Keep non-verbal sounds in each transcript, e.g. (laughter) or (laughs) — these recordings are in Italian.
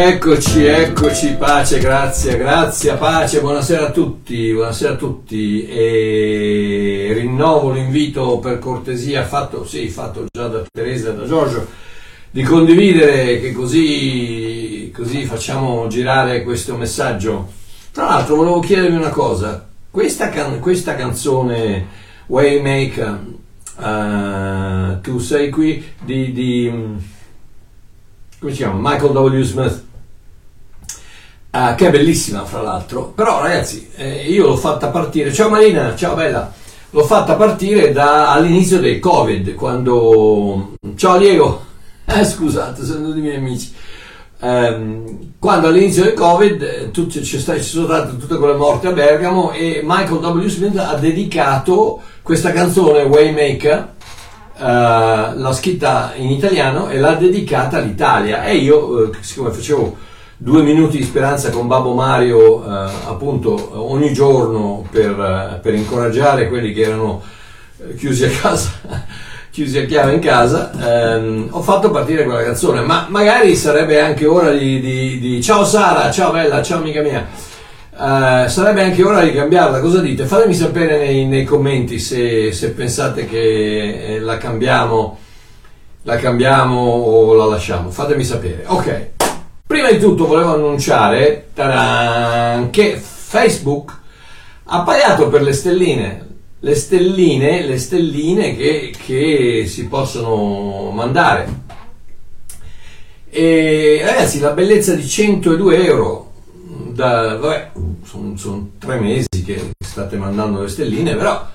Eccoci, eccoci, pace, grazie, grazie, pace, buonasera a tutti, buonasera a tutti e rinnovo l'invito per cortesia fatto, sì, fatto già da Teresa e da Giorgio di condividere che così, così facciamo girare questo messaggio. Tra l'altro volevo chiedervi una cosa, questa, can- questa canzone Waymaker, uh, Tu sei qui, di, di come si chiama? Michael W. Smith, uh, che è bellissima fra l'altro, però ragazzi eh, io l'ho fatta partire, ciao Marina, ciao bella, l'ho fatta partire da, all'inizio del Covid, quando, ciao Diego, (laughs) eh, scusate, sono dei miei amici, um, quando all'inizio del Covid eh, tutti, ci, ci sono state tutte quelle morti a Bergamo e Michael W. Smith ha dedicato questa canzone Waymaker Uh, l'ha scritta in italiano e l'ha dedicata all'Italia. E io, uh, siccome facevo due minuti di speranza con Babbo Mario uh, appunto ogni giorno per, per, incoraggiare quelli che erano chiusi a casa (laughs) chiusi a chiave in casa. Um, ho fatto partire quella canzone ma magari sarebbe anche ora di, di, di ciao Sara, ciao Bella, ciao amica mia Uh, sarebbe anche ora di cambiarla, cosa dite? Fatemi sapere nei, nei commenti se, se, pensate che eh, la cambiamo, la cambiamo o la lasciamo, fatemi sapere. Ok, prima di tutto volevo annunciare taran, che Facebook ha pagato per le stelline, le stelline, le stelline che, che si possono mandare. E ragazzi, la bellezza di 102 euro da, vabbè, sono son tre mesi che state mandando le stelline, però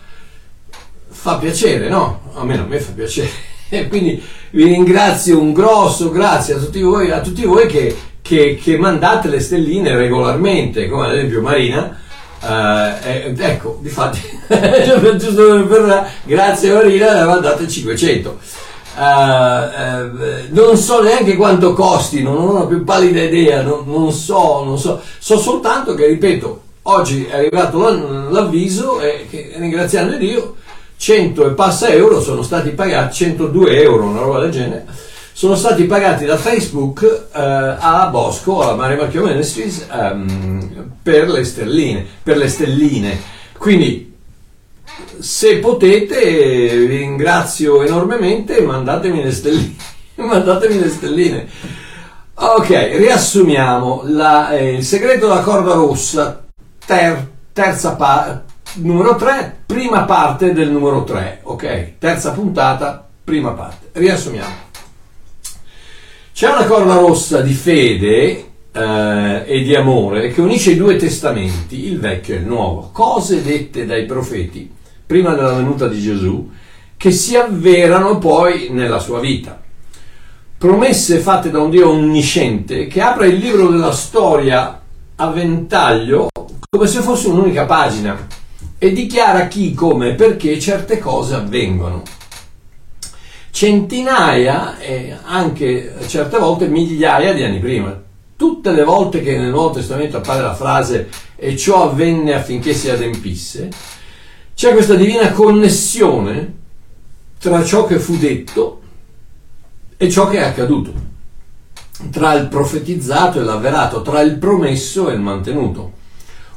fa piacere, no? Almeno a me fa piacere. E (laughs) quindi vi ringrazio un grosso grazie a tutti voi, a tutti voi che, che, che mandate le stelline regolarmente, come ad esempio Marina. Eh, ecco, difatti, (laughs) giusto per, grazie Marina, ne mandate 500. Uh, uh, non so neanche quanto costino, non ho la più pallida idea, non, non, so, non so, so soltanto che, ripeto, oggi è arrivato l'avviso e che, ringraziando Dio 100 e passa euro sono stati pagati, 102 euro, una roba del genere, sono stati pagati da Facebook uh, a Bosco, alla Mario Marchio Ministries, um, per le stelline, per le stelline. Quindi se potete vi ringrazio enormemente mandatemi le stelline (laughs) mandatemi le stelline. Ok riassumiamo. La, eh, il segreto della corda rossa ter, terza parte numero 3 prima parte del numero 3 ok? Terza puntata prima parte. Riassumiamo. C'è una corda rossa di fede eh, e di amore che unisce i due testamenti, il vecchio e il nuovo, cose dette dai profeti prima della venuta di Gesù, che si avverano poi nella sua vita. Promesse fatte da un Dio onnisciente che apre il libro della storia a ventaglio come se fosse un'unica pagina e dichiara chi, come e perché certe cose avvengono. Centinaia e anche certe volte migliaia di anni prima. Tutte le volte che nel Nuovo Testamento appare la frase e ciò avvenne affinché si adempisse, c'è questa divina connessione tra ciò che fu detto e ciò che è accaduto, tra il profetizzato e l'avverato, tra il promesso e il mantenuto.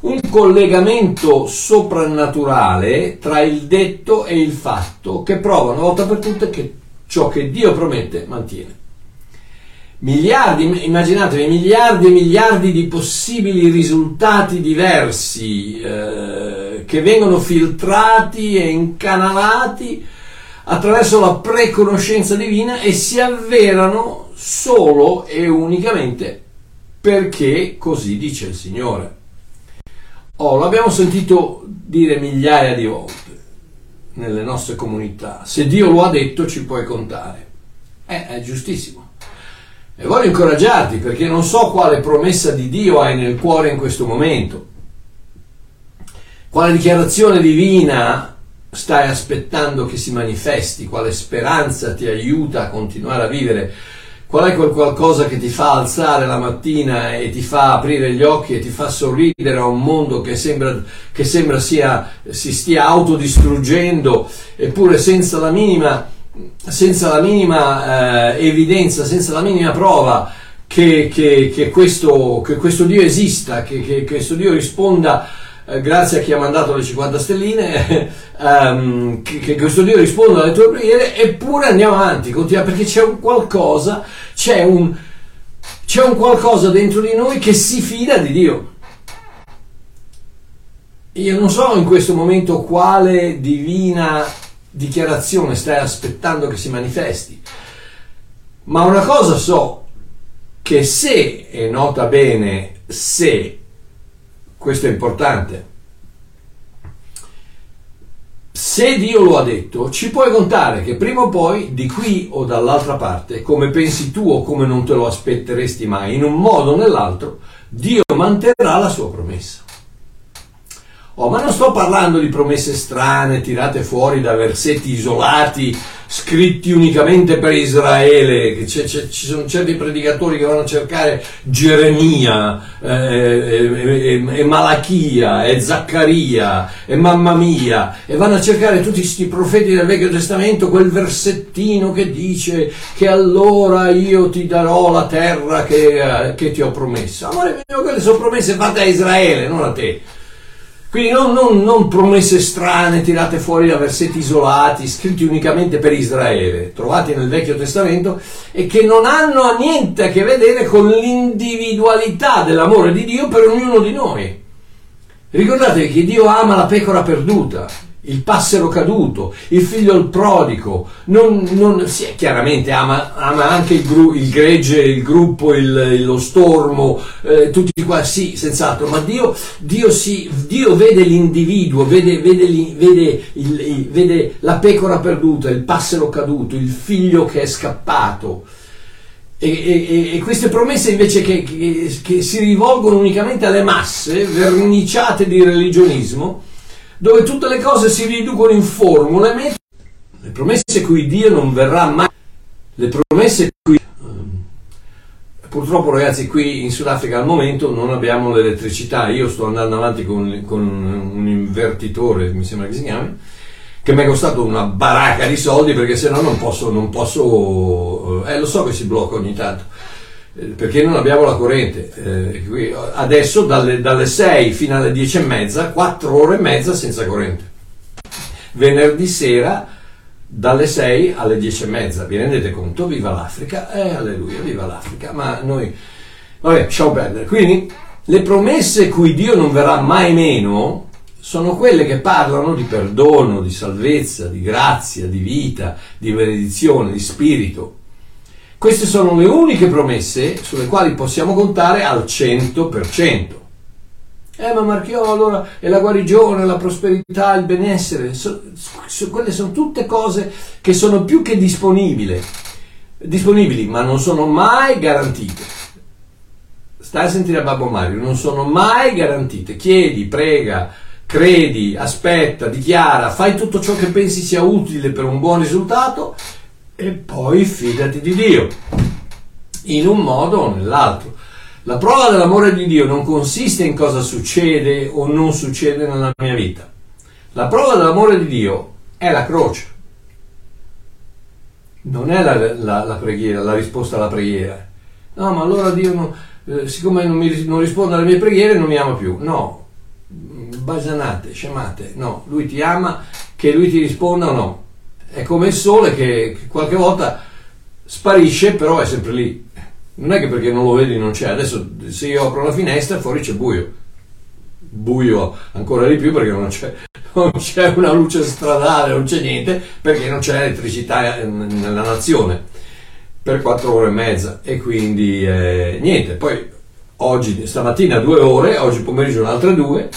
Un collegamento soprannaturale tra il detto e il fatto che prova una volta per tutte che ciò che Dio promette mantiene. Miliardi, immaginatevi, miliardi e miliardi di possibili risultati diversi. Eh, che vengono filtrati e incanalati attraverso la preconoscenza divina e si avverano solo e unicamente perché così dice il Signore. Oh, l'abbiamo sentito dire migliaia di volte nelle nostre comunità. Se Dio lo ha detto ci puoi contare. Eh, è giustissimo. E voglio incoraggiarti perché non so quale promessa di Dio hai nel cuore in questo momento. Quale dichiarazione divina stai aspettando che si manifesti? Quale speranza ti aiuta a continuare a vivere? Qual è quel qualcosa che ti fa alzare la mattina e ti fa aprire gli occhi e ti fa sorridere a un mondo che sembra, che sembra sia, si stia autodistruggendo, eppure senza la minima, senza la minima eh, evidenza, senza la minima prova che, che, che, questo, questo, Dio esista, che, questo Dio risponda eh, grazie a chi ha mandato le 50 stelline, (laughs) um, che, questo Dio risponda alle tue preghiere, eppure andiamo avanti, continua, perché c'è un qualcosa, c'è un, c'è un qualcosa dentro di noi che si fida di Dio. Io non so in questo momento quale divina dichiarazione stai aspettando che si manifesti, ma una cosa so, che se, e nota bene se, questo è importante, se Dio lo ha detto, ci puoi contare che prima o poi, di qui o dall'altra parte, come pensi tu o come non te lo aspetteresti mai, in un modo o nell'altro, Dio manterrà la sua promessa. Oh, ma non sto parlando di promesse strane tirate fuori da versetti isolati, scritti unicamente per Israele. C'è, c'è, ci sono certi predicatori che vanno a cercare Geremia, eh, e, e, e, Malachia, e Zaccaria, e Mamma Mia, e vanno a cercare tutti questi profeti del Vecchio Testamento, quel versettino che dice che allora io ti darò la terra che, eh, che ti ho promesso. Amore mio, quelle sono promesse fatte a Israele, non a te. Quindi non, non, non, promesse strane tirate fuori da versetti isolati, scritti unicamente per Israele, trovati nel Vecchio Testamento e che non hanno niente a che vedere con l'individualità dell'amore di Dio per ognuno di noi. Ricordatevi che Dio ama la pecora perduta, il passero caduto, il figlio il prodigo, non, non, sì, chiaramente ama, ama anche il, gru, il, gregge, il gruppo, il, lo stormo, eh, tutti qua, sì, senz'altro, ma Dio, Dio, si, Dio vede l'individuo, vede, vede, vede, il, vede, la pecora perduta, il passero caduto, il figlio che è scappato. E, e, e queste promesse invece che, che, che si rivolgono unicamente alle masse, verniciate di religionismo, dove tutte le cose si riducono in formule, le promesse cui Dio non verrà mai, le promesse cui... Ehm, purtroppo ragazzi qui in Sudafrica al momento non abbiamo l'elettricità, io sto andando avanti con, con un invertitore, mi sembra che si chiami, che mi è costato una baracca di soldi perché se no non posso, non posso, eh lo so che si blocca ogni tanto, perché non abbiamo la corrente. Eh, adesso dalle, dalle, 6 fino alle 10 e mezza, 4 ore e mezza senza corrente. Venerdì sera dalle 6 alle 10 e mezza. Vi rendete conto? Viva l'Africa! Eh, alleluia, viva l'Africa! Ma noi... Vabbè, lasciamo perdere. Quindi, le promesse cui Dio non verrà mai meno sono quelle che parlano di perdono, di salvezza, di grazia, di vita, di benedizione, di spirito. Queste sono le uniche promesse sulle quali possiamo contare al 100%. Eh, ma Marchiò, allora è la guarigione, la prosperità, il benessere, so, so, quelle sono tutte cose che sono più che disponibili, disponibili, ma non sono mai garantite. Stai a sentire a Babbo Mario, non sono mai garantite. Chiedi, prega, credi, aspetta, dichiara, fai tutto ciò che pensi sia utile per un buon risultato e poi fidati di Dio, in un modo o nell'altro. La prova dell'amore di Dio non consiste in cosa succede o non succede nella mia vita. La prova dell'amore di Dio è la croce. Non è la, la, la preghiera, la risposta alla preghiera. No, ma allora Dio, non, eh, siccome non, mi, non risponde alle mie preghiere, non mi ama più. No, basanate, scemate. No, lui ti ama, che lui ti risponda o no è come il sole che, che qualche volta sparisce, però è sempre lì. Non è che perché non lo vedi non c'è. Adesso se io apro la finestra fuori c'è buio. Buio ancora di più perché non c'è, non c'è una luce stradale, non c'è niente, perché non c'è elettricità nella nazione per quattro ore e mezza e quindi eh, niente. Poi oggi, stamattina due ore, oggi pomeriggio un'altra due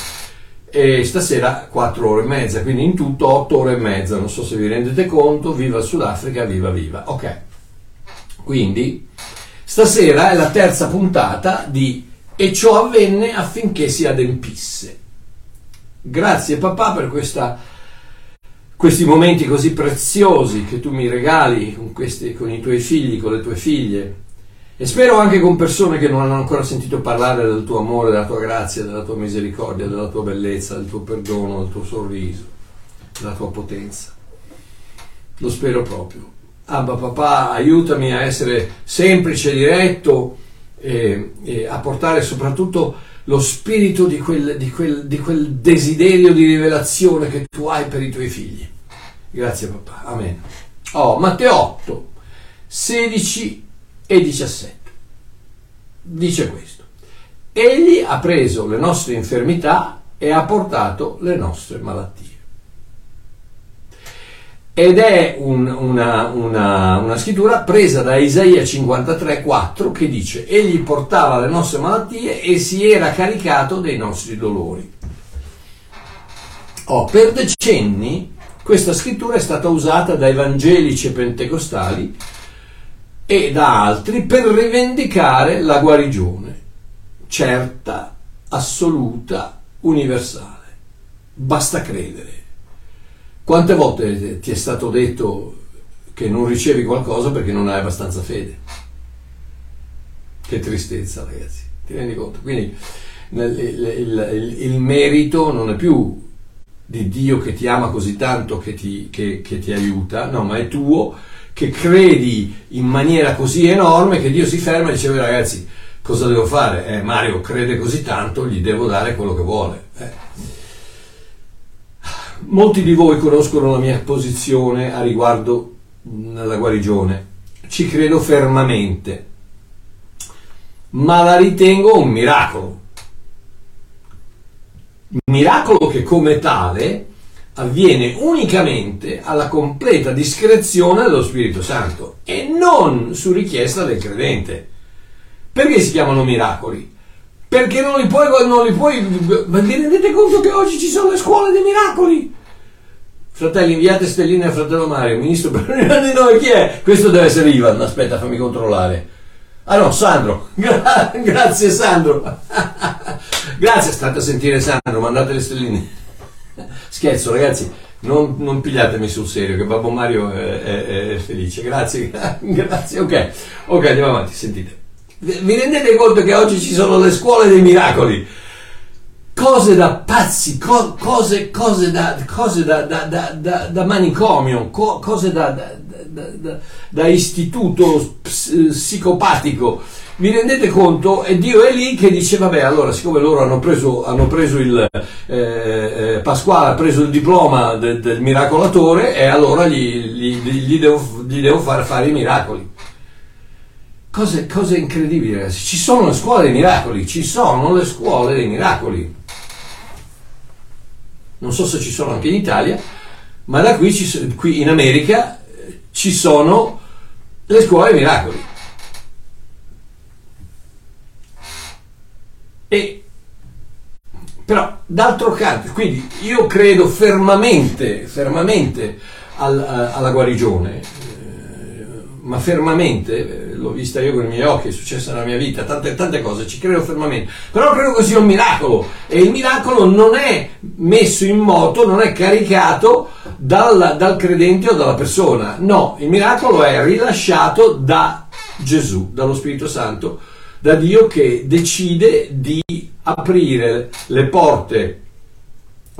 e stasera 4 ore e mezza, quindi in tutto 8 ore e mezza, non so se vi rendete conto, viva il Sudafrica, viva viva. Ok, quindi stasera è la terza puntata di E ciò avvenne affinché si adempisse. Grazie papà per questa, questi momenti così preziosi che tu mi regali con, questi, con i tuoi figli, con le tue figlie e spero anche con persone che non hanno ancora sentito parlare del tuo amore, della tua grazia, della tua misericordia, della tua bellezza, del tuo perdono, del tuo sorriso, della tua potenza. Lo spero proprio. Abba papà, aiutami a essere semplice, diretto e, e a portare soprattutto lo spirito di quel, di, quel, di quel desiderio di rivelazione che tu hai per i tuoi figli. Grazie papà, amen. Oh, Matteo 8, 16 e 17. Dice questo. Egli ha preso le nostre infermità e ha portato le nostre malattie. Ed è un, una, una, una, scrittura presa da Isaia 53,4 che dice: Egli portava le nostre malattie e si era caricato dei nostri dolori. Oh, per decenni questa scrittura è stata usata da evangelici pentecostali e da altri per rivendicare la guarigione certa, assoluta, universale. Basta credere. Quante volte ti è stato detto che non ricevi qualcosa perché non hai abbastanza fede? Che tristezza, ragazzi, ti rendi conto? Quindi il, il, il, il merito non è più di Dio che ti ama così tanto che ti, che, che ti aiuta, no, ma è tuo che credi in maniera così enorme che Dio si ferma e dice ragazzi cosa devo fare? Eh, Mario crede così tanto, gli devo dare quello che vuole. Eh. Molti di voi conoscono la mia posizione a riguardo della guarigione, ci credo fermamente, ma la ritengo un miracolo miracolo che come tale avviene unicamente alla completa discrezione dello Spirito Santo e non su richiesta del credente. Perché si chiamano miracoli? Perché non li puoi, non li puoi, ma vi rendete conto che oggi ci sono le scuole dei miracoli? Fratelli, inviate stelline al fratello Mario, ministro per di noi, chi è? Questo deve essere Ivan, aspetta, fammi controllare. Ah no, Sandro, (laughs) Gra- grazie Sandro. (laughs) Grazie, state a sentire Sandro, mandate le stelline. (laughs) Scherzo ragazzi, non, non, pigliatemi sul serio che Babbo Mario è, è, è felice. Grazie, (laughs) grazie, ok. Ok, andiamo avanti, sentite. Vi rendete conto che oggi ci sono le scuole dei miracoli? Cose da pazzi, co- cose, cose, da, cose da, da, da, manicomio, co- cose da, da istituto psicopatico vi rendete conto? E Dio è lì che dice, vabbè, allora siccome loro hanno preso, hanno preso il, eh, eh, Pasquale ha preso il diploma de, del miracolatore e allora gli, gli, gli, devo, gli devo, far fare i miracoli. Cose, cose incredibili, ragazzi. Ci sono le scuole dei miracoli, ci sono le scuole dei miracoli. Non so se ci sono anche in Italia, ma da qui, ci, qui in America eh, ci sono le scuole dei miracoli. E, però, d'altro canto, quindi io credo fermamente, fermamente al, alla guarigione, eh, ma fermamente, eh, l'ho vista io con i miei occhi, è successa nella mia vita, tante, tante cose, ci credo fermamente, però credo che sia un miracolo e il miracolo non è messo in moto, non è caricato dal, dal credente o dalla persona, no, il miracolo è rilasciato da Gesù, dallo Spirito Santo da Dio che decide di aprire le porte,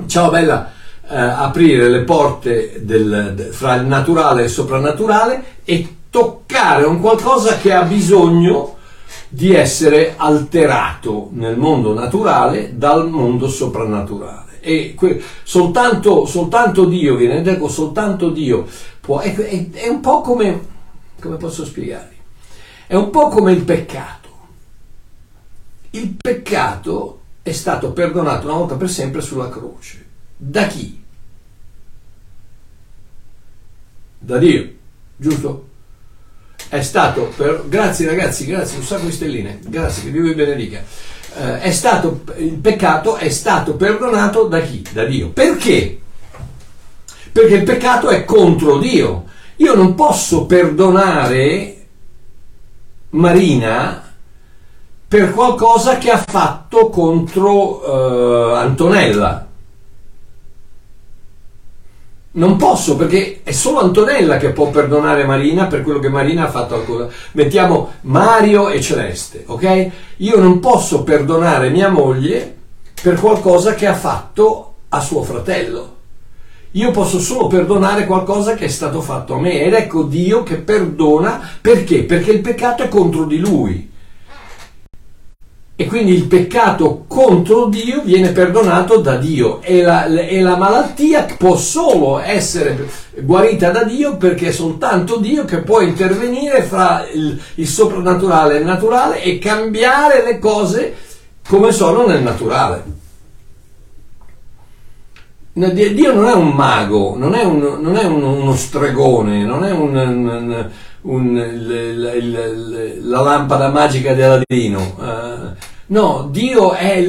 ciao bella, eh, aprire le porte del, de, fra il naturale e il soprannaturale e toccare un qualcosa che ha bisogno di essere alterato nel mondo naturale dal mondo soprannaturale. E que- soltanto, soltanto Dio, viene detto, soltanto Dio può, è, è, è un po' come, come posso spiegarvi? È un po' come il peccato il peccato è stato perdonato una volta per sempre sulla croce. Da chi? Da Dio, giusto? È stato, per, grazie ragazzi, grazie, un sacco di stelline, grazie, che Dio vi benedica. Eh, è stato, il peccato è stato perdonato da chi? Da Dio. Perché? Perché il peccato è contro Dio. Io non posso perdonare Marina per qualcosa che ha fatto contro uh, Antonella. Non posso perché è solo Antonella che può perdonare Marina per quello che Marina ha fatto al Mettiamo Mario e Celeste, ok? Io non posso perdonare mia moglie per qualcosa che ha fatto a suo fratello. Io posso solo perdonare qualcosa che è stato fatto a me ed ecco Dio che perdona perché? Perché il peccato è contro di lui e quindi il peccato contro Dio viene perdonato da Dio e la, e la, malattia può solo essere guarita da Dio perché è soltanto Dio che può intervenire fra il, il soprannaturale e il naturale e cambiare le cose come sono nel naturale. Dio non è un mago, non è, un, non è un, uno stregone, non è un, la lampada magica di Aladino. Uh, No, Dio è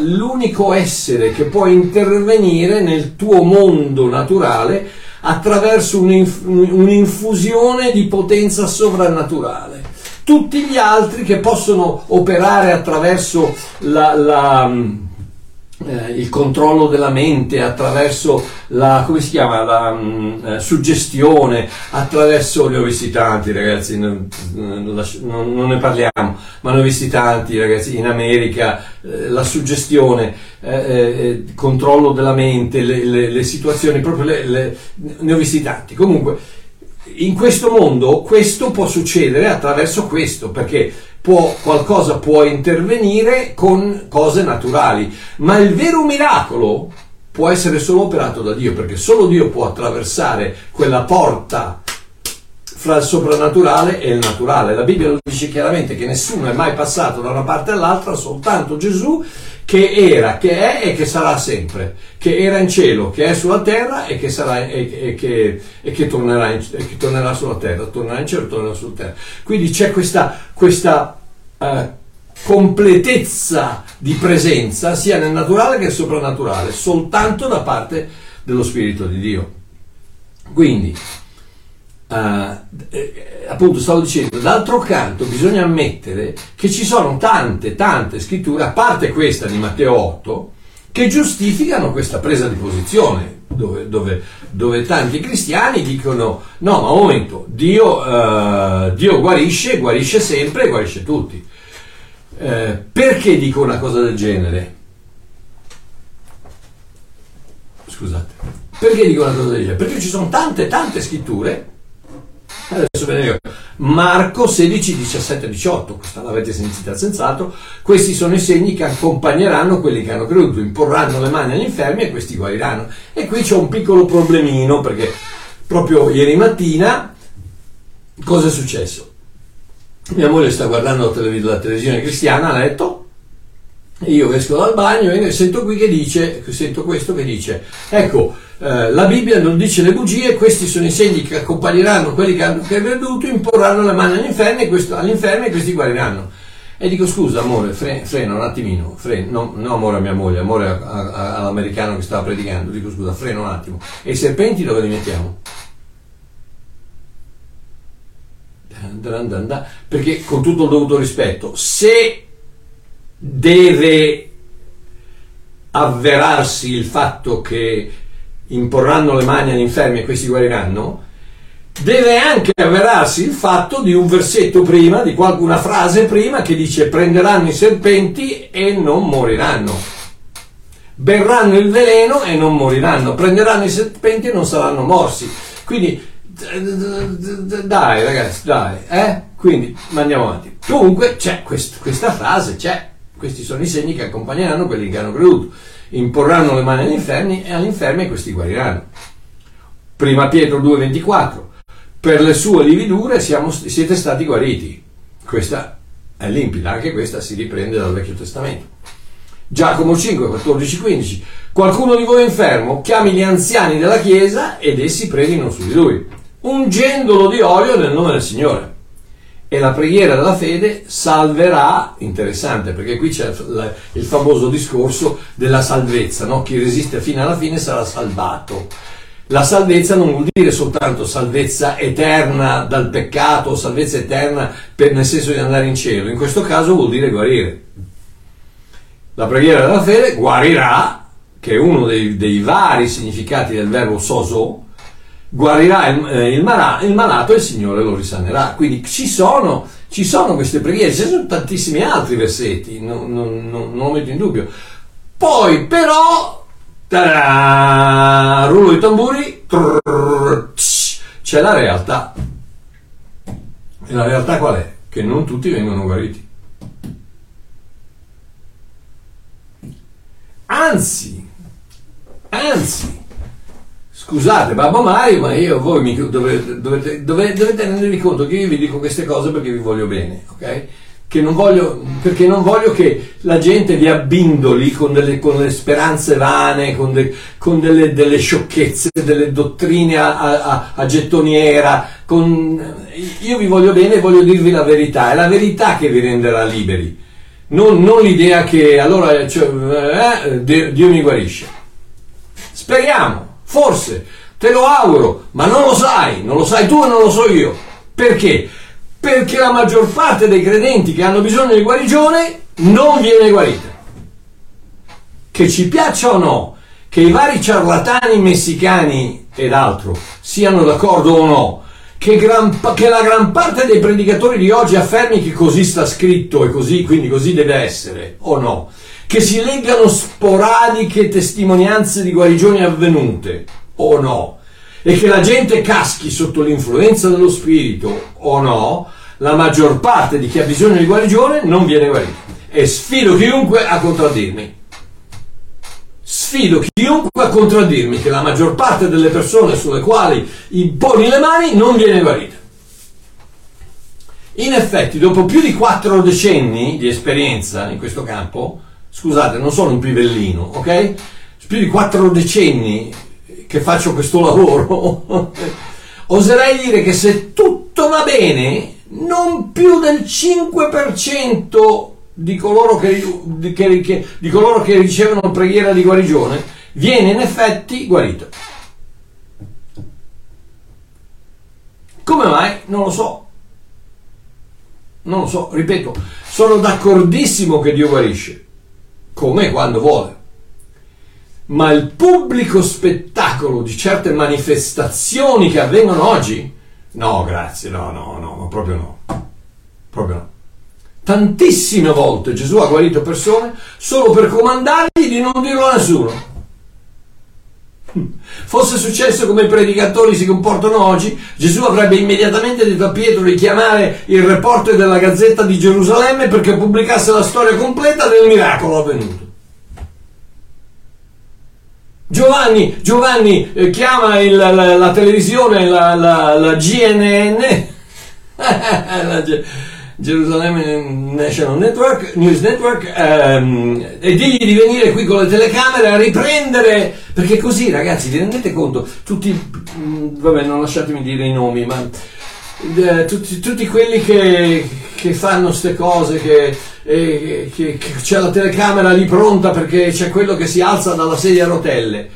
l'unico essere che può intervenire nel tuo mondo naturale attraverso un'infusione di potenza sovrannaturale. Tutti gli altri che possono operare attraverso la, la eh, il controllo della mente attraverso la, chiama, la mh, mm, eh, suggestione, attraverso, li ho visti tanti ragazzi, non, non, non, ne parliamo, ma ne ho visti tanti ragazzi in America, eh, la suggestione, eh, eh, controllo della mente, le, le, le situazioni, proprio le, le, ne ho visti tanti. Comunque, in questo mondo questo può succedere attraverso questo, perché può, qualcosa può intervenire con cose naturali, ma il vero miracolo può essere solo operato da Dio, perché solo Dio può attraversare quella porta fra il soprannaturale e il naturale. La Bibbia lo dice chiaramente che nessuno è mai passato da una parte all'altra, soltanto Gesù che era, che è e che sarà sempre, che era in cielo, che è sulla terra e che, sarà, e, e che, e che, tornerà, in, che tornerà, sulla terra, tornerà in cielo e tornerà sulla terra. Quindi c'è questa, questa uh, completezza di presenza sia nel naturale che nel soprannaturale, soltanto da parte dello Spirito di Dio. Quindi, eh, appunto stavo dicendo, d'altro canto bisogna ammettere che ci sono tante, tante scritture, a parte questa di Matteo 8, che giustificano questa presa di posizione, dove, dove, dove tanti cristiani dicono, no, ma un momento, Dio, uh, Dio guarisce, guarisce sempre guarisce tutti. Uh, perché dico una cosa del genere? Scusate, perché dico una cosa del genere? Perché ci sono tante, tante scritture Adesso ve ne dico. Marco 16, 17, 18, questa l'avete sentita senz'altro, questi sono i segni che accompagneranno quelli che hanno creduto, imporranno le mani agli infermi e questi guariranno. E qui c'è un piccolo problemino perché proprio ieri mattina cosa è successo? Mia moglie sta guardando la televisione cristiana a letto e io esco dal bagno e sento qui che dice, sento questo che dice, ecco, eh, la Bibbia non dice le bugie, questi sono i segni che accompagneranno quelli che hanno creduto, imporranno le mani all'inferno e, questo, all'inferno e questi guariranno. E dico scusa amore, fre, frena un attimino, frena, no, no, amore a mia moglie, amore a, a, all'americano che stava predicando, dico scusa, frena un attimo. E i serpenti dove li mettiamo? Perché con tutto il dovuto rispetto, se deve avverarsi il fatto che imporranno le mani agli infermi e questi guariranno, deve anche avverarsi il fatto di un versetto prima, di qualcuna frase prima che dice prenderanno i serpenti e non moriranno. Berranno il veleno e non moriranno, prenderanno i serpenti e non saranno morsi. Quindi dai ragazzi, dai, eh? Quindi andiamo avanti. Comunque c'è quest- questa frase, c'è. Questi sono i segni che accompagneranno quelli che hanno creduto imporranno le mani agli infermi e agli infermi questi guariranno. Prima Pietro 2,24 per le sue lividure siamo, siete stati guariti. Questa è limpida, anche questa si riprende dal Vecchio Testamento. Giacomo 5, 14, 15. Qualcuno di voi è infermo, chiami gli anziani della Chiesa ed essi preghino su di lui, ungendolo di olio nel nome del Signore e la preghiera della fede salverà, interessante perché qui c'è il famoso discorso della salvezza, no? chi resiste fino alla fine sarà salvato. La salvezza non vuol dire soltanto salvezza eterna dal peccato, salvezza eterna per, nel senso di andare in cielo, in questo caso vuol dire guarire. La preghiera della fede guarirà, che è uno dei, dei vari significati del verbo soso, guarirà il, eh, il, mala, il, malato e il Signore lo risanerà. Quindi ci sono, ci sono queste preghiere, ci sono tantissimi altri versetti, non, non, non, non lo metto in dubbio. Poi però, tarà, rullo i tamburi, trrr, tss, c'è la realtà. E la realtà qual è? Che non tutti vengono guariti. Anzi, anzi, scusate Babbo Mario, ma io voi mi, dovete, dovete, dovete, rendervi conto che io vi dico queste cose perché vi voglio bene, ok? Non voglio, perché non voglio che la gente vi abbindoli con delle, con delle speranze vane, con, de, con delle, delle, sciocchezze, delle dottrine a, a, a gettoniera. Con, io vi voglio bene e voglio dirvi la verità, è la verità che vi renderà liberi, non, non l'idea che allora cioè, eh, Dio mi guarisce. Speriamo, forse, te lo auguro, ma non lo sai, non lo sai tu e non lo so io. Perché? perché la maggior parte dei credenti che hanno bisogno di guarigione non viene guarita. Che ci piaccia o no, che i vari ciarlatani messicani ed altro siano d'accordo o no, che, gran, che, la gran parte dei predicatori di oggi affermi che così sta scritto e così, quindi così deve essere, o no, che si leggano sporadiche testimonianze di guarigioni avvenute, o no, e che la gente caschi sotto l'influenza dello spirito o no, la maggior parte di chi ha bisogno di guarigione non viene guarito. E sfido chiunque a contraddirmi. Sfido chiunque a contraddirmi che la maggior parte delle persone sulle quali imponi le mani non viene guarita. In effetti, dopo più di quattro decenni di esperienza in questo campo, scusate, non sono un pivellino, ok? Più di quattro decenni che faccio questo lavoro, (laughs) oserei dire che se tutto va bene, non più del 5% di coloro che, di, che, di coloro che ricevono preghiera di guarigione viene in effetti guarito. Come mai? Non lo so. Non lo so, ripeto, sono d'accordissimo che Dio guarisce, come e quando vuole ma il pubblico spettacolo di certe manifestazioni che avvengono oggi? No, grazie, no, no, no, proprio no. Proprio no. Tantissime volte Gesù ha guarito persone solo per comandargli di non dirlo a nessuno. Fosse successo come i predicatori si comportano oggi, Gesù avrebbe immediatamente detto a Pietro di chiamare il reporter della Gazzetta di Gerusalemme perché pubblicasse la storia completa del miracolo avvenuto. Giovanni, Giovanni eh, chiama il, la, la, televisione, la, la GNN, (laughs) la Gerusalemme National Network, News Network, ehm, e digli di venire qui con le telecamere a riprendere, perché così ragazzi, vi rendete conto, tutti, mm, vabbè non lasciatemi dire i nomi, ma eh, tutti, tutti quelli che, che fanno queste cose, che, eh, che, che, c'è la telecamera lì pronta perché c'è quello che si alza dalla sedia a rotelle.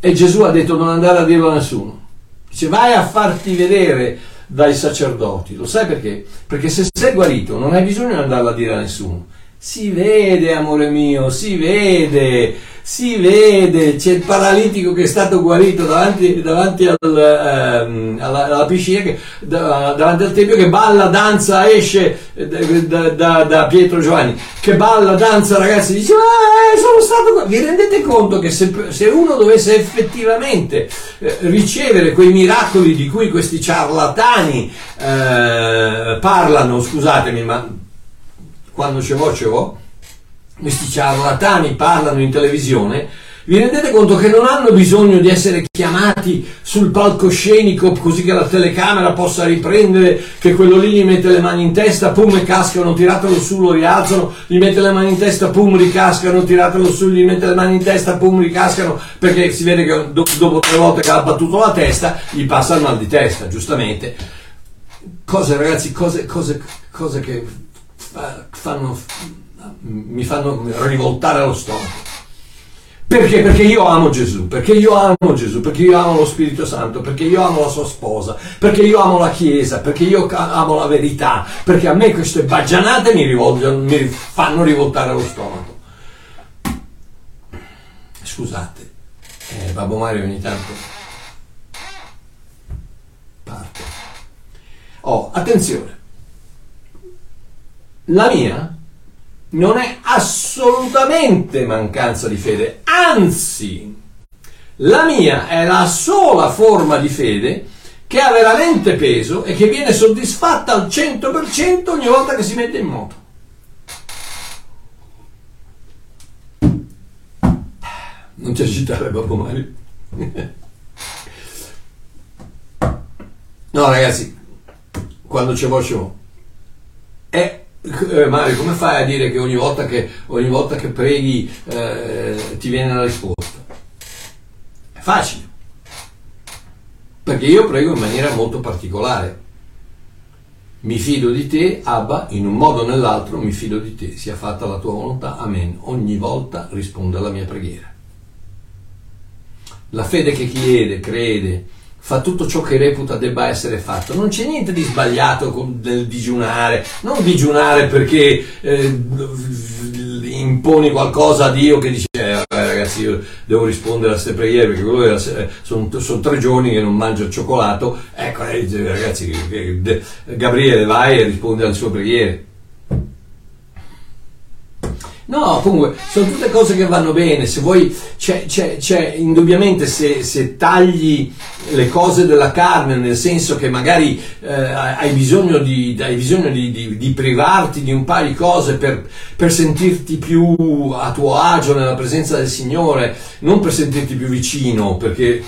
E Gesù ha detto non andare a dirlo a nessuno. Dice vai a farti vedere dai sacerdoti. Lo sai perché? Perché se sei guarito non hai bisogno di andarlo a dire a nessuno. Si vede, amore mio, si vede si vede, c'è il paralitico che è stato guarito davanti, davanti al, ehm, alla, alla, piscina, che, da, davanti al tempio, che balla, danza, esce da, da, da, Pietro Giovanni, che balla, danza, ragazzi, dice, eh, sono stato qua. Vi rendete conto che se, se uno dovesse effettivamente eh, ricevere quei miracoli di cui questi ciarlatani eh, parlano, scusatemi, ma quando ce l'ho, ce l'ho, questi ciarlatani parlano in televisione, vi rendete conto che non hanno bisogno di essere chiamati sul palcoscenico così che la telecamera possa riprendere che quello lì gli mette le mani in testa, pum cascano, tiratelo su, lo rialzano, gli mette le mani in testa, pum ricascano, tiratelo su, gli mette le mani in testa, pum ricascano, perché si vede che do- dopo tre volte che ha battuto la testa gli passa il mal di testa, giustamente. Cose ragazzi, cose, cose, cose che fanno mi fanno rivoltare allo stomaco. Perché? Perché io amo Gesù, perché io amo Gesù, perché io amo lo Spirito Santo, perché io amo la sua sposa, perché io amo la Chiesa, perché io amo la verità, perché a me queste baggianate mi, mi fanno rivoltare allo stomaco. Scusate, eh, Babbo Mario ogni tanto parte. Oh, attenzione, la mia non è assolutamente mancanza di fede, anzi, la mia è la sola forma di fede che ha veramente peso e che viene soddisfatta al 100% ogni volta che si mette in moto. Non ti agitare, Babbo Mario. No, ragazzi, quando c'è voce è eh, Mario, come fai a dire che ogni volta che, ogni volta che preghi eh, ti viene la risposta? È facile, perché io prego in maniera molto particolare. Mi fido di te, Abba, in un modo o nell'altro mi fido di te, sia fatta la tua volontà, amen. Ogni volta rispondo alla mia preghiera. La fede che chiede, crede, fa tutto ciò che reputa debba essere fatto. Non c'è niente di sbagliato nel digiunare, non digiunare perché eh, imponi qualcosa a Dio che dice eh, ragazzi io devo rispondere a queste preghiere perché sono, sono, tre giorni che non mangio il cioccolato, ecco ragazzi Gabriele vai e risponde alle sue preghiere. No, comunque, sono tutte cose che vanno bene. Se vuoi, c'è, c'è, c'è indubbiamente se, se, tagli le cose della carne, nel senso che magari eh, hai bisogno, di, hai bisogno di, di, di, privarti di un paio di cose per, per sentirti più a tuo agio nella presenza del Signore, non per sentirti più vicino, perché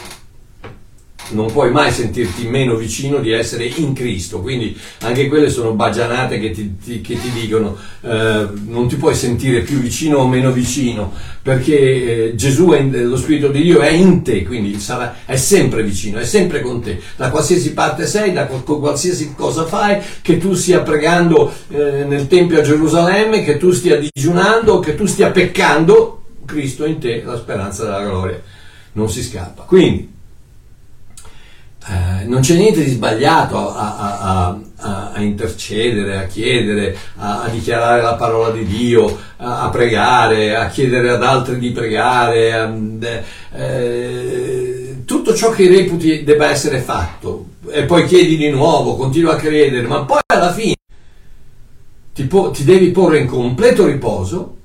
non puoi mai sentirti meno vicino di essere in Cristo, quindi anche quelle sono bagianate che ti, ti, che ti dicono eh, non ti puoi sentire più vicino o meno vicino, perché eh, Gesù, è, lo Spirito di Dio è in te, quindi sarà, è sempre vicino, è sempre con te, da qualsiasi parte sei, da qualsiasi cosa fai, che tu stia pregando eh, nel Tempio a Gerusalemme, che tu stia digiunando, che tu stia peccando, Cristo in te, la speranza della gloria, non si scappa. Quindi, eh, non c'è niente di sbagliato a, a, a, a intercedere, a chiedere, a, dichiarare la parola di Dio, a, pregare, a chiedere ad altri di pregare, eh, tutto ciò che reputi debba essere fatto e poi chiedi di nuovo, continua a credere, ma poi alla fine ti, po- ti devi porre in completo riposo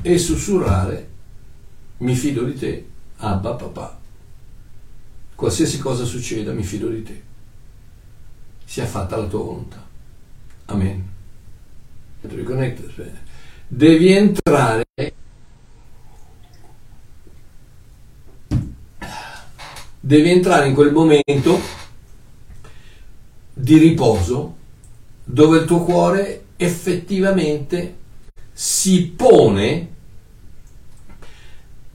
e sussurrare mi fido di te, Abba papà. Qualsiasi cosa succeda, mi fido di te. Sia fatta la tua volontà. Amen. Devi entrare devi entrare in quel momento di riposo dove il tuo cuore effettivamente si pone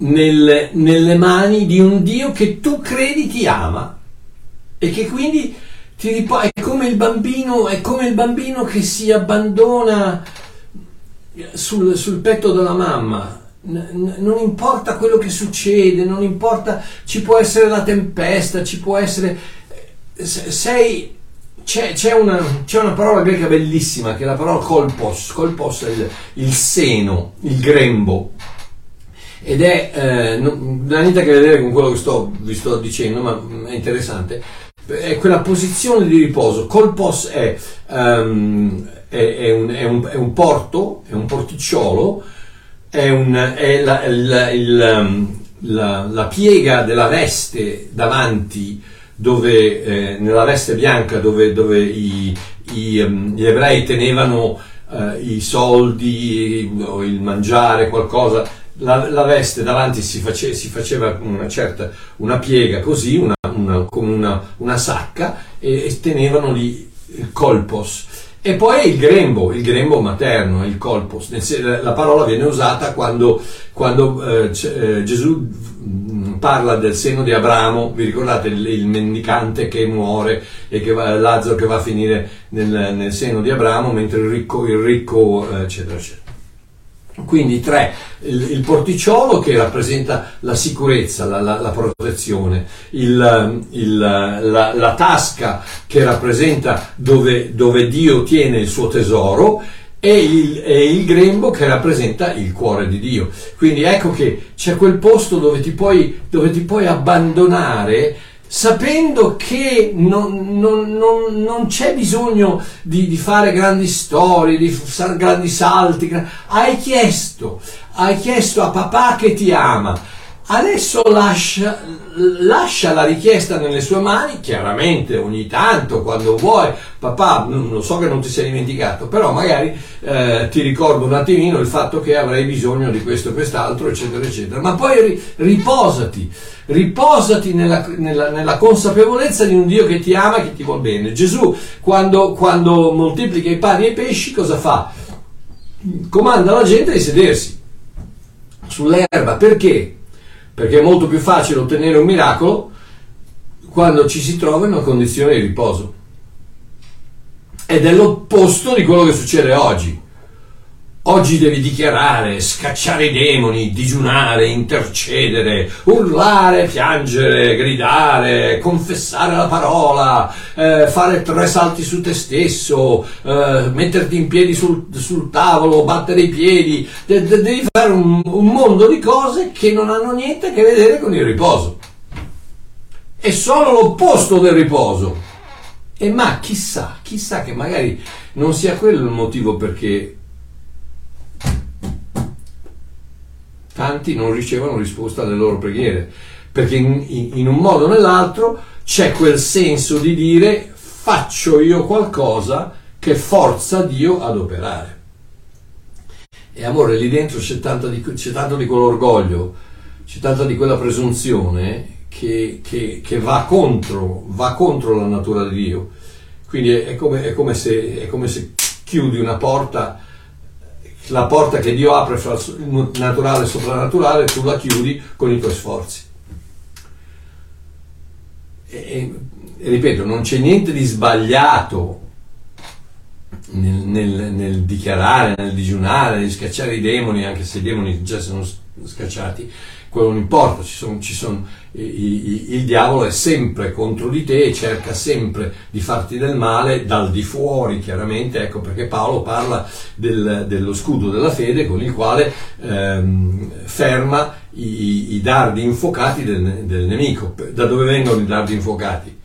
nel, nelle mani di un Dio che tu credi ti ama e che quindi. È come il bambino, è come il bambino che si abbandona sul, sul petto della mamma. non importa quello che succede, non importa, ci può essere la tempesta, ci può essere. Sei. C'è, c'è, una, c'è una, parola greca bellissima che è la parola kolpos. Kolpos è il, il seno, il grembo ed è, eh, non, niente a che vedere con quello che sto, vi sto dicendo, ma è interessante, è quella posizione di riposo. Colpos è, um, è, è, un, è, un, un, porto, è un porticciolo, è, un, la, la, il, um, la, la, piega della veste davanti, dove, eh, nella veste bianca dove, dove i, i, um, gli ebrei tenevano uh, i soldi o il mangiare, qualcosa la, la, veste davanti si, face, si faceva una certa una piega così, una, una, con una, una sacca e, e, tenevano lì il colpos. E poi il grembo, il grembo materno, il colpos. La parola viene usata quando, quando eh, eh, Gesù mm, parla del seno di Abramo, vi ricordate il, il mendicante che muore e che va, Lazzaro che va a finire nel, nel seno di Abramo, mentre il ricco, il ricco eccetera, eccetera. Quindi tre, il, il, porticciolo che rappresenta la sicurezza, la, la, la protezione, il, il, la, la, tasca che rappresenta dove, dove, Dio tiene il suo tesoro e il, e il grembo che rappresenta il cuore di Dio. Quindi ecco che c'è quel posto dove ti puoi, dove ti puoi abbandonare sapendo che non, non, non, non c'è bisogno di, di, fare grandi storie, di fare grandi salti, hai chiesto, hai chiesto a papà che ti ama, Adesso lascia, lascia, la richiesta nelle sue mani, chiaramente ogni tanto quando vuoi, papà, lo so che non ti sei dimenticato, però magari eh, ti ricordo un attimino il fatto che avrai bisogno di questo e quest'altro, eccetera, eccetera. Ma poi riposati, riposati nella, nella, nella, consapevolezza di un Dio che ti ama e che ti vuole bene. Gesù, quando, quando moltiplica i pani e i pesci, cosa fa? Comanda alla gente di sedersi sull'erba, perché? Perché è molto più facile ottenere un miracolo quando ci si trova in una condizione di riposo. Ed è l'opposto di quello che succede oggi. Oggi devi dichiarare, scacciare i demoni, digiunare, intercedere, urlare, piangere, gridare, confessare la parola, eh, fare tre salti su te stesso, eh, metterti in piedi sul, sul, tavolo, battere i piedi. De- de- devi fare un, un mondo di cose che non hanno niente a che vedere con il riposo. È solo l'opposto del riposo. E ma chissà, chissà che magari non sia quello il motivo perché tanti non ricevono risposta alle loro preghiere, perché in, in un modo o nell'altro c'è quel senso di dire faccio io qualcosa che forza Dio ad operare. E amore, lì dentro c'è tanto di, c'è tanto di quell'orgoglio, c'è tanta di quella presunzione che, che, che va, contro, va, contro, la natura di Dio. Quindi è, è, come, è, come se, è come se chiudi una porta la porta che Dio apre fra il naturale e il soprannaturale, tu la chiudi con i tuoi sforzi. E, e, ripeto, non c'è niente di sbagliato nel, nel, nel, dichiarare, nel digiunare, nel scacciare i demoni, anche se i demoni già sono scacciati, quello non importa, ci sono, ci sono, i, i, il diavolo è sempre contro di te e cerca sempre di farti del male dal di fuori, chiaramente, ecco perché Paolo parla del, dello scudo della fede con il quale ehm, ferma i, i, dardi infuocati del, del nemico. Da dove vengono i dardi infuocati?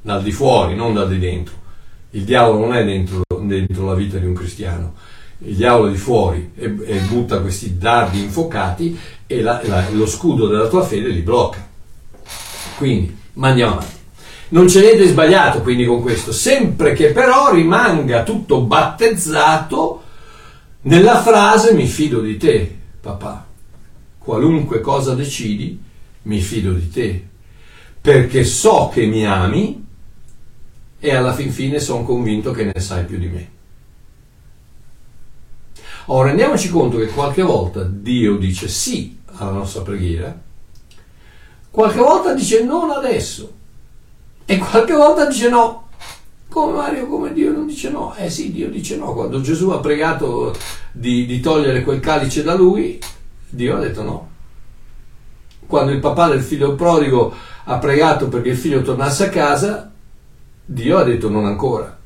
Dal di fuori, non dal di dentro. Il diavolo non è dentro, dentro la vita di un cristiano diavolo di fuori e, e, butta questi dardi infuocati e la, la, lo scudo della tua fede li blocca. Quindi, ma andiamo avanti. Non c'è niente sbagliato quindi con questo, sempre che però rimanga tutto battezzato nella frase mi fido di te, papà. Qualunque cosa decidi, mi fido di te, perché so che mi ami e alla fin fine sono convinto che ne sai più di me. Ora rendiamoci conto che qualche volta Dio dice sì alla nostra preghiera, qualche volta dice non adesso e qualche volta dice no. Come Mario, come Dio non dice no? Eh sì, Dio dice no. Quando Gesù ha pregato di, di togliere quel calice da lui, Dio ha detto no. Quando il papà del figlio prodigo ha pregato perché il figlio tornasse a casa, Dio ha detto non ancora.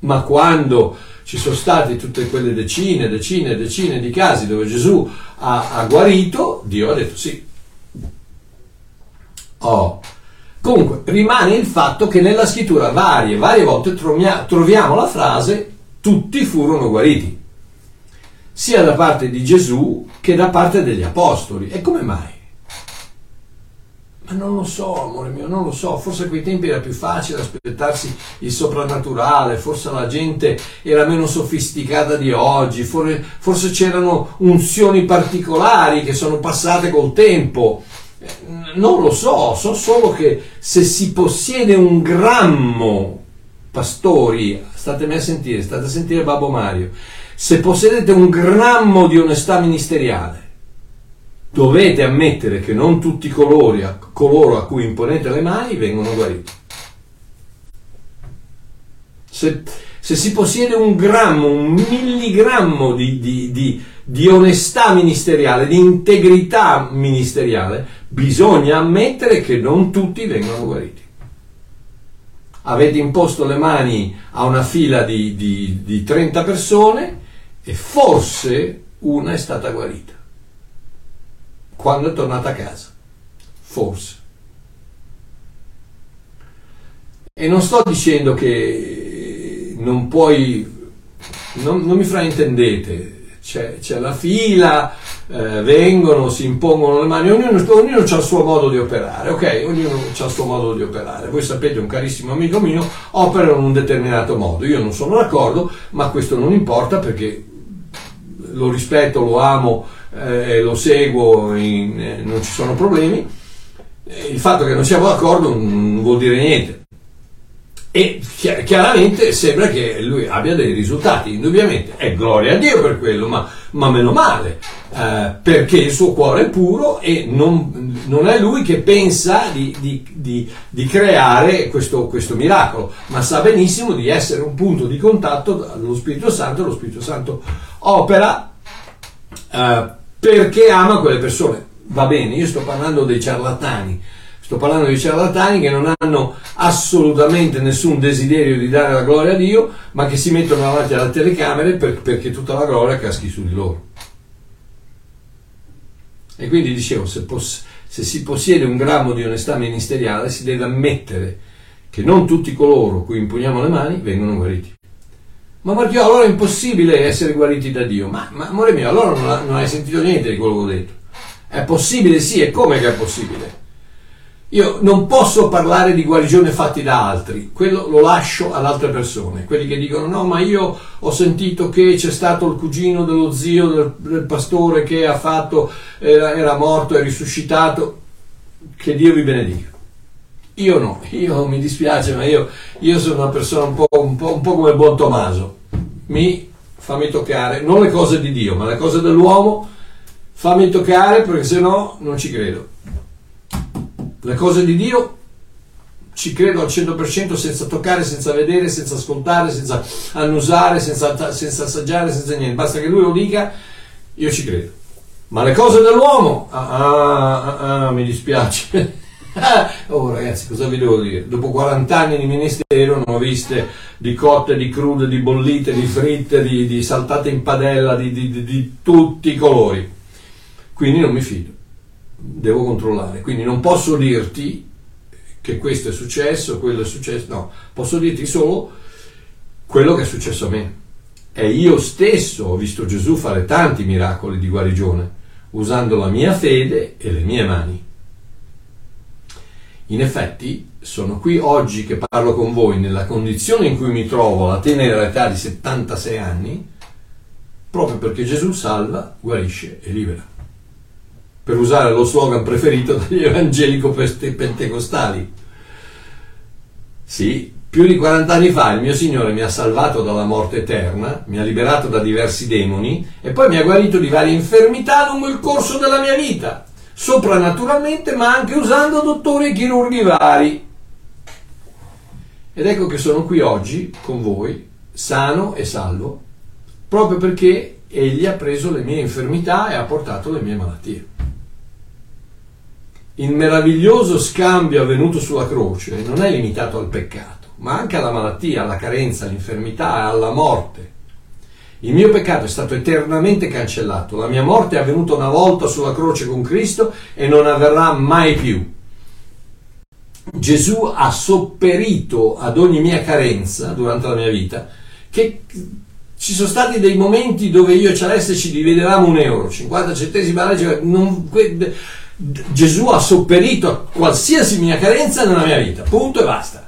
Ma quando ci sono stati tutte quelle decine, decine, decine di casi dove Gesù ha, ha guarito, Dio ha detto sì. Oh. Comunque, rimane il fatto che nella scrittura varie, varie volte troviamo la frase tutti furono guariti, sia da parte di Gesù che da parte degli apostoli. E come mai? Ma non lo so, amore mio, non lo so, forse a quei tempi era più facile aspettarsi il soprannaturale, forse la gente era meno sofisticata di oggi, forse c'erano unzioni particolari che sono passate col tempo. Eh, non lo so, so solo che se si possiede un grammo, pastori, statemi a sentire, state a sentire Babbo Mario, se possedete un grammo di onestà ministeriale, dovete ammettere che non tutti colori, coloro a cui imponete le mani vengono guariti. Se, se si possiede un grammo, un milligrammo di, di, di, di onestà ministeriale, di integrità ministeriale, bisogna ammettere che non tutti vengono guariti. Avete imposto le mani a una fila di, di, di 30 persone e forse una è stata guarita quando è tornata a casa. Forse. E non sto dicendo che non puoi, non, non mi fraintendete, c'è, c'è la fila, eh, vengono, si impongono le mani, ognuno, ognuno ha il suo modo di operare, ok? Ognuno ha il suo modo di operare. Voi sapete, un carissimo amico mio opera in un determinato modo, io non sono d'accordo, ma questo non importa perché lo rispetto, lo amo, eh, lo seguo, in, eh, non ci sono problemi. Il fatto che non siamo d'accordo non vuol dire niente e chiaramente sembra che lui abbia dei risultati, indubbiamente è gloria a Dio per quello, ma, ma meno male, eh, perché il suo cuore è puro e non, non è lui che pensa di, di, di, di creare questo, questo, miracolo, ma sa benissimo di essere un punto di contatto allo Spirito Santo, lo Spirito Santo opera eh, perché ama quelle persone. Va bene, io sto parlando dei ciarlatani Sto parlando di ciarlatani che non hanno assolutamente nessun desiderio di dare la gloria a Dio, ma che si mettono davanti alla telecamere per, perché tutta la gloria caschi su di loro. E quindi dicevo, se, poss- se si possiede un grammo di onestà ministeriale, si deve ammettere che non tutti coloro cui imponiamo le mani vengono guariti. Ma Matteo, allora è impossibile essere guariti da Dio. Ma, ma amore mio, allora non, non hai sentito niente di quello che ho detto. È possibile, sì, e come che è possibile? Io non posso parlare di guarigione fatti da altri, quello lo lascio ad altre persone, quelli che dicono no ma io ho sentito che c'è stato il cugino dello zio del, del pastore che ha fatto, era, era morto, è risuscitato, che Dio vi benedica. Io no, io mi dispiace ma io, io sono una persona un po', un, po', un po' come buon Tommaso, mi fammi toccare, non le cose di Dio ma le cose dell'uomo, fammi toccare perché se no non ci credo le cose di Dio ci credo al 100% senza toccare, senza vedere, senza ascoltare, senza annusare, senza, senza assaggiare, senza niente. Basta che lui lo dica, io ci credo. Ma le cose dell'uomo, ah, ah, ah, ah mi dispiace. Oh ragazzi, cosa vi devo dire? Dopo 40 anni di ministero non ho viste di cotte, di crude, di bollite, di fritte, di, di saltate in padella, di, di, di tutti i colori. Quindi non mi fido devo controllare. Quindi non posso dirti che questo è successo, quello è successo, no, posso dirti solo quello che è successo a me. E io stesso ho visto Gesù fare tanti miracoli di guarigione, usando la mia fede e le mie mani. In effetti, sono qui oggi che parlo con voi nella condizione in cui mi trovo alla tenera età di 76 anni, proprio perché Gesù salva, guarisce e libera per usare lo slogan preferito degli evangelico-pentecostali. Sì, più di 40 anni fa il mio Signore mi ha salvato dalla morte eterna, mi ha liberato da diversi demoni e poi mi ha guarito di varie infermità lungo il corso della mia vita, soprannaturalmente ma anche usando dottori e chirurghi vari. Ed ecco che sono qui oggi con voi, sano e salvo, proprio perché Egli ha preso le mie infermità e ha portato le mie malattie il meraviglioso scambio avvenuto sulla croce non è limitato al peccato, ma anche alla malattia, alla carenza, all'infermità e alla morte. Il mio peccato è stato eternamente cancellato, la mia morte è avvenuta una volta sulla croce con Cristo e non avverrà mai più. Gesù ha sopperito ad ogni mia carenza durante la mia vita, che ci sono stati dei momenti dove io e Celeste ci dividevamo un euro, 50 centesimi alla non, Gesù ha sopperito a qualsiasi mia carenza nella mia vita, punto e basta.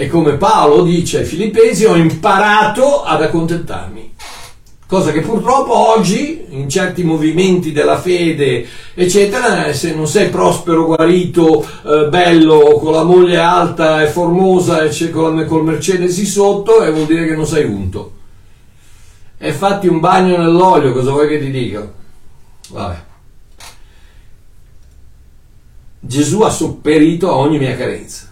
E come Paolo dice ai Filippesi, ho imparato ad accontentarmi. Cosa che purtroppo oggi, in certi movimenti della fede, eccetera, se non sei prospero, guarito, eh, bello, con la moglie alta e formosa e con col Mercedes sotto, eh, vuol dire che non sei unto. E fatti un bagno nell'olio, cosa vuoi che ti dica? Vabbè. Gesù ha sopperito a ogni mia carenza.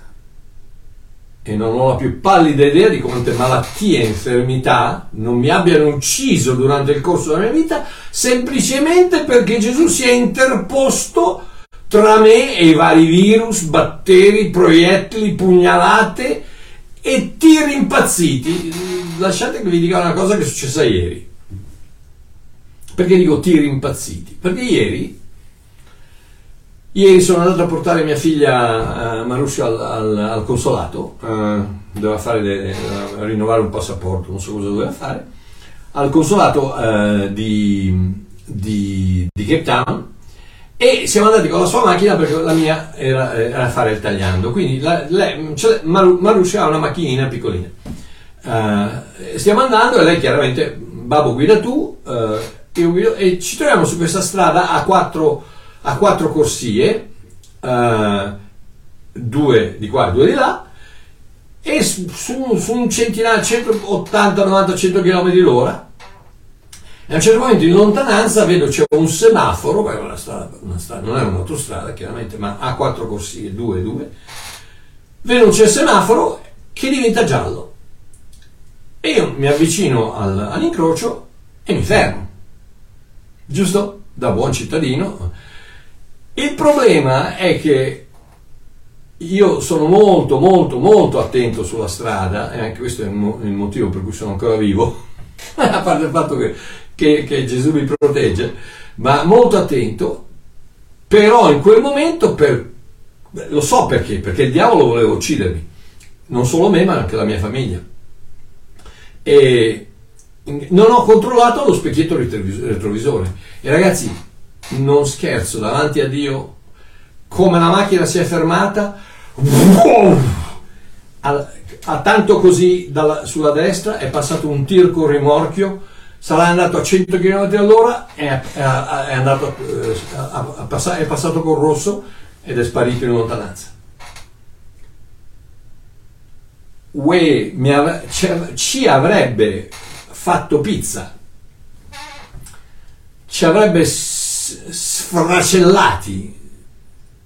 E non ho la più pallida idea di quante malattie e infermità non mi abbiano ucciso durante il corso della mia vita, semplicemente perché Gesù si è interposto tra me e i vari virus, batteri, proiettili, pugnalate e tiri impazziti. Lasciate che vi dica una cosa che è successa ieri. Perché dico tiri impazziti? Perché ieri Ieri sono andato a portare mia figlia uh, Marussia al, al, al consolato, uh, doveva fare de, uh, rinnovare un passaporto, non so cosa doveva fare, al consolato di, di, di Cape Town e siamo andati con la sua macchina perché la mia era, era a fare il tagliando. Quindi la, lei, cioè, Maru, Marusha ha una macchinina piccolina. Stiamo andando e lei chiaramente, babbo guida tu, io guido, e ci troviamo su questa strada a quattro, a quattro corsie, uh, due di qua e due di là, e su, su un centinaio, 180, 90, 100 km l'ora e a un certo momento in lontananza vedo c'è un semaforo, una strada, una strada, non è un'autostrada chiaramente, ma ha quattro corsie, due e due. Vedo c'è il semaforo che diventa giallo. E io mi avvicino al, all'incrocio e mi fermo. Giusto? Da buon cittadino. Il problema è che io sono molto, molto, molto attento sulla strada, e anche questo è il, mo- il motivo per cui sono ancora vivo, (laughs) a parte il fatto che che, che Gesù mi protegge, ma molto attento, però in quel momento per, lo so perché, perché il diavolo voleva uccidermi, non solo me ma anche la mia famiglia. E non ho controllato lo specchietto retrovisore. E ragazzi, non scherzo, davanti a Dio, come la macchina si è fermata, a, a tanto così dalla, sulla destra è passato un tir con rimorchio sarà andato a 100 km all'ora, è, è, è, andato, è passato col rosso ed è sparito in lontananza. Uè, ci avrebbe fatto pizza, ci avrebbe sfracellati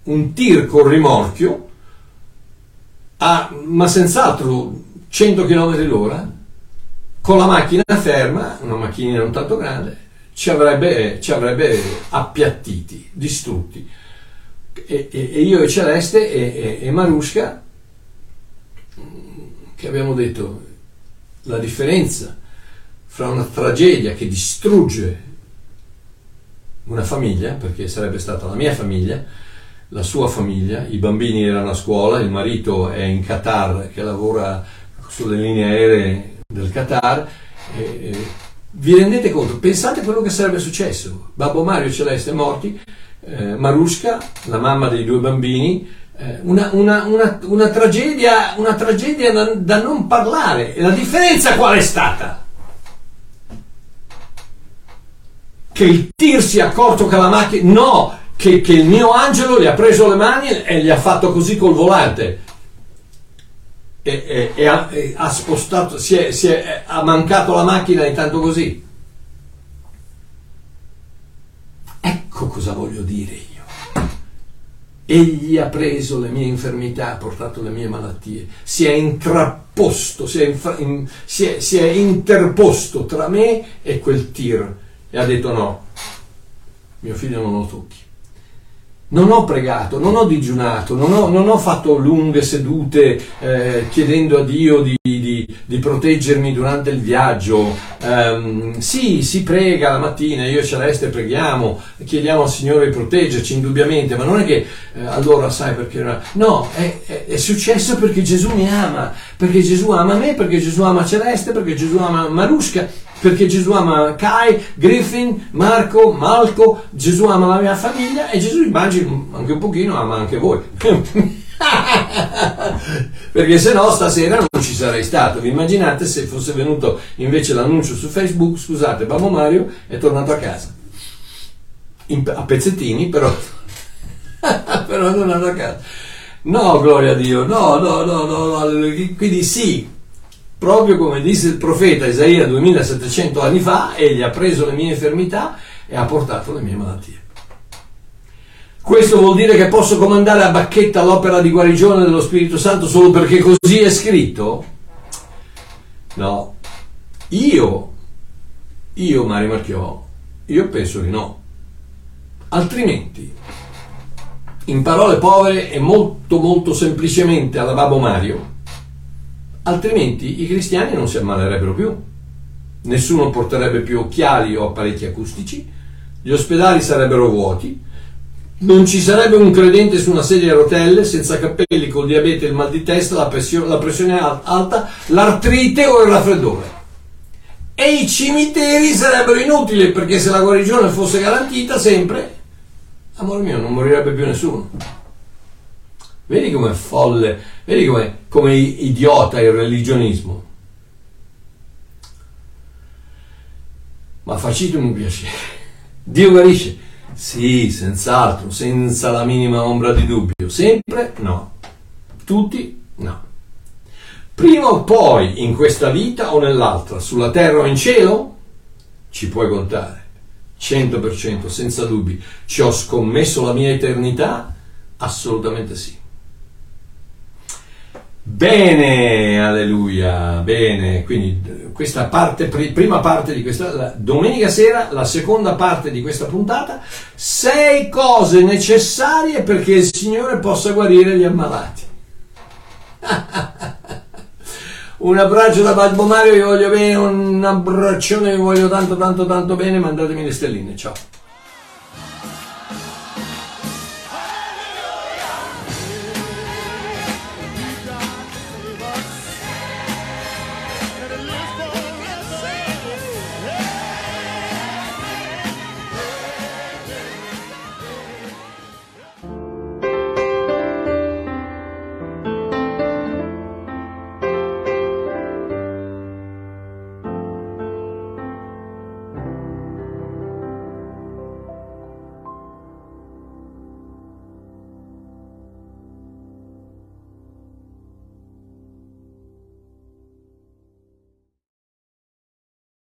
un tir col rimorchio, a, ma senz'altro 100 km l'ora, con la macchina ferma, una macchina non tanto grande, ci avrebbe, ci avrebbe appiattiti, distrutti. E, e, e, io e Celeste e, e, Marushka, che abbiamo detto la differenza fra una tragedia che distrugge una famiglia, perché sarebbe stata la mia famiglia, la sua famiglia, i bambini erano a scuola, il marito è in Qatar che lavora sulle linee aeree del Qatar, eh, vi rendete conto? Pensate a quello che sarebbe successo. Babbo Mario e Celeste morti, eh, Marushka, la mamma dei due bambini, eh, una, una, una, una, tragedia, una tragedia da, da non parlare. E la differenza qual è stata? Che il tir si è accorto che la macchina... No! Che, che il mio angelo gli ha preso le mani e gli ha fatto così col volante e, e, e, ha, e ha, spostato, si è, si è, ha mancato la macchina intanto così. Ecco cosa voglio dire io. Egli ha preso le mie infermità, ha portato le mie malattie, si è intrapposto, si è, infra, in, si, è, si è interposto tra me e quel tir e ha detto no, mio figlio non lo tocchi non ho pregato, non ho digiunato, non ho, non ho fatto lunghe sedute eh, chiedendo a Dio di, di, di, proteggermi durante il viaggio. Um, sì, si prega la mattina, io e Celeste preghiamo, chiediamo al Signore di proteggerci indubbiamente, ma non è che eh, allora sai perché... No, è, è, è, successo perché Gesù mi ama, perché Gesù ama me, perché Gesù ama Celeste, perché Gesù ama Marushka perché Gesù ama Kai, Griffin, Marco, Malco, Gesù ama la mia famiglia e Gesù immagino anche un pochino ama anche voi. perché se no stasera non ci sarei stato. Vi immaginate se fosse venuto invece l'annuncio su Facebook, scusate, Babbo Mario è tornato a casa. In, a pezzettini, però, però è tornato a casa. No, gloria a Dio, no, no, no, no, no. quindi sì, proprio come disse il profeta Isaia 2700 anni fa, egli ha preso le mie infermità e ha portato le mie malattie. Questo vuol dire che posso comandare a bacchetta l'opera di guarigione dello Spirito Santo solo perché così è scritto? No. Io, io Mario Marchiò, io penso di no. Altrimenti, in parole povere e molto molto semplicemente alla Babbo Mario, altrimenti i cristiani non si ammalerebbero più. Nessuno porterebbe più occhiali o apparecchi acustici, gli ospedali sarebbero vuoti, non ci sarebbe un credente su una sedia a rotelle, senza capelli, col diabete, il mal di testa, la pressione, la pressione alta, l'artrite o il raffreddore. e i cimiteri sarebbero inutili perché se la guarigione fosse garantita sempre, amore mio, non morirebbe più nessuno. Vedi com'è folle, vedi com'è, com'è idiota il religionismo. Ma facetemi un piacere. (laughs) Dio guarisce? Sì, senz'altro, senza la minima ombra di dubbio. Sempre no. Tutti no. Prima o poi in questa vita o nell'altra, sulla terra o in cielo, ci puoi contare. 100%, senza dubbi. Ci ho scommesso la mia eternità? Assolutamente sì. Bene, alleluia, bene. Quindi questa parte, prima parte di questa, domenica sera, la seconda parte di questa puntata, sei cose necessarie perché il Signore possa guarire gli ammalati. (laughs) un abbraccio da Babbo Mario, vi voglio bene, un abbraccione, vi voglio tanto tanto tanto bene, mandatemi le stelline, ciao.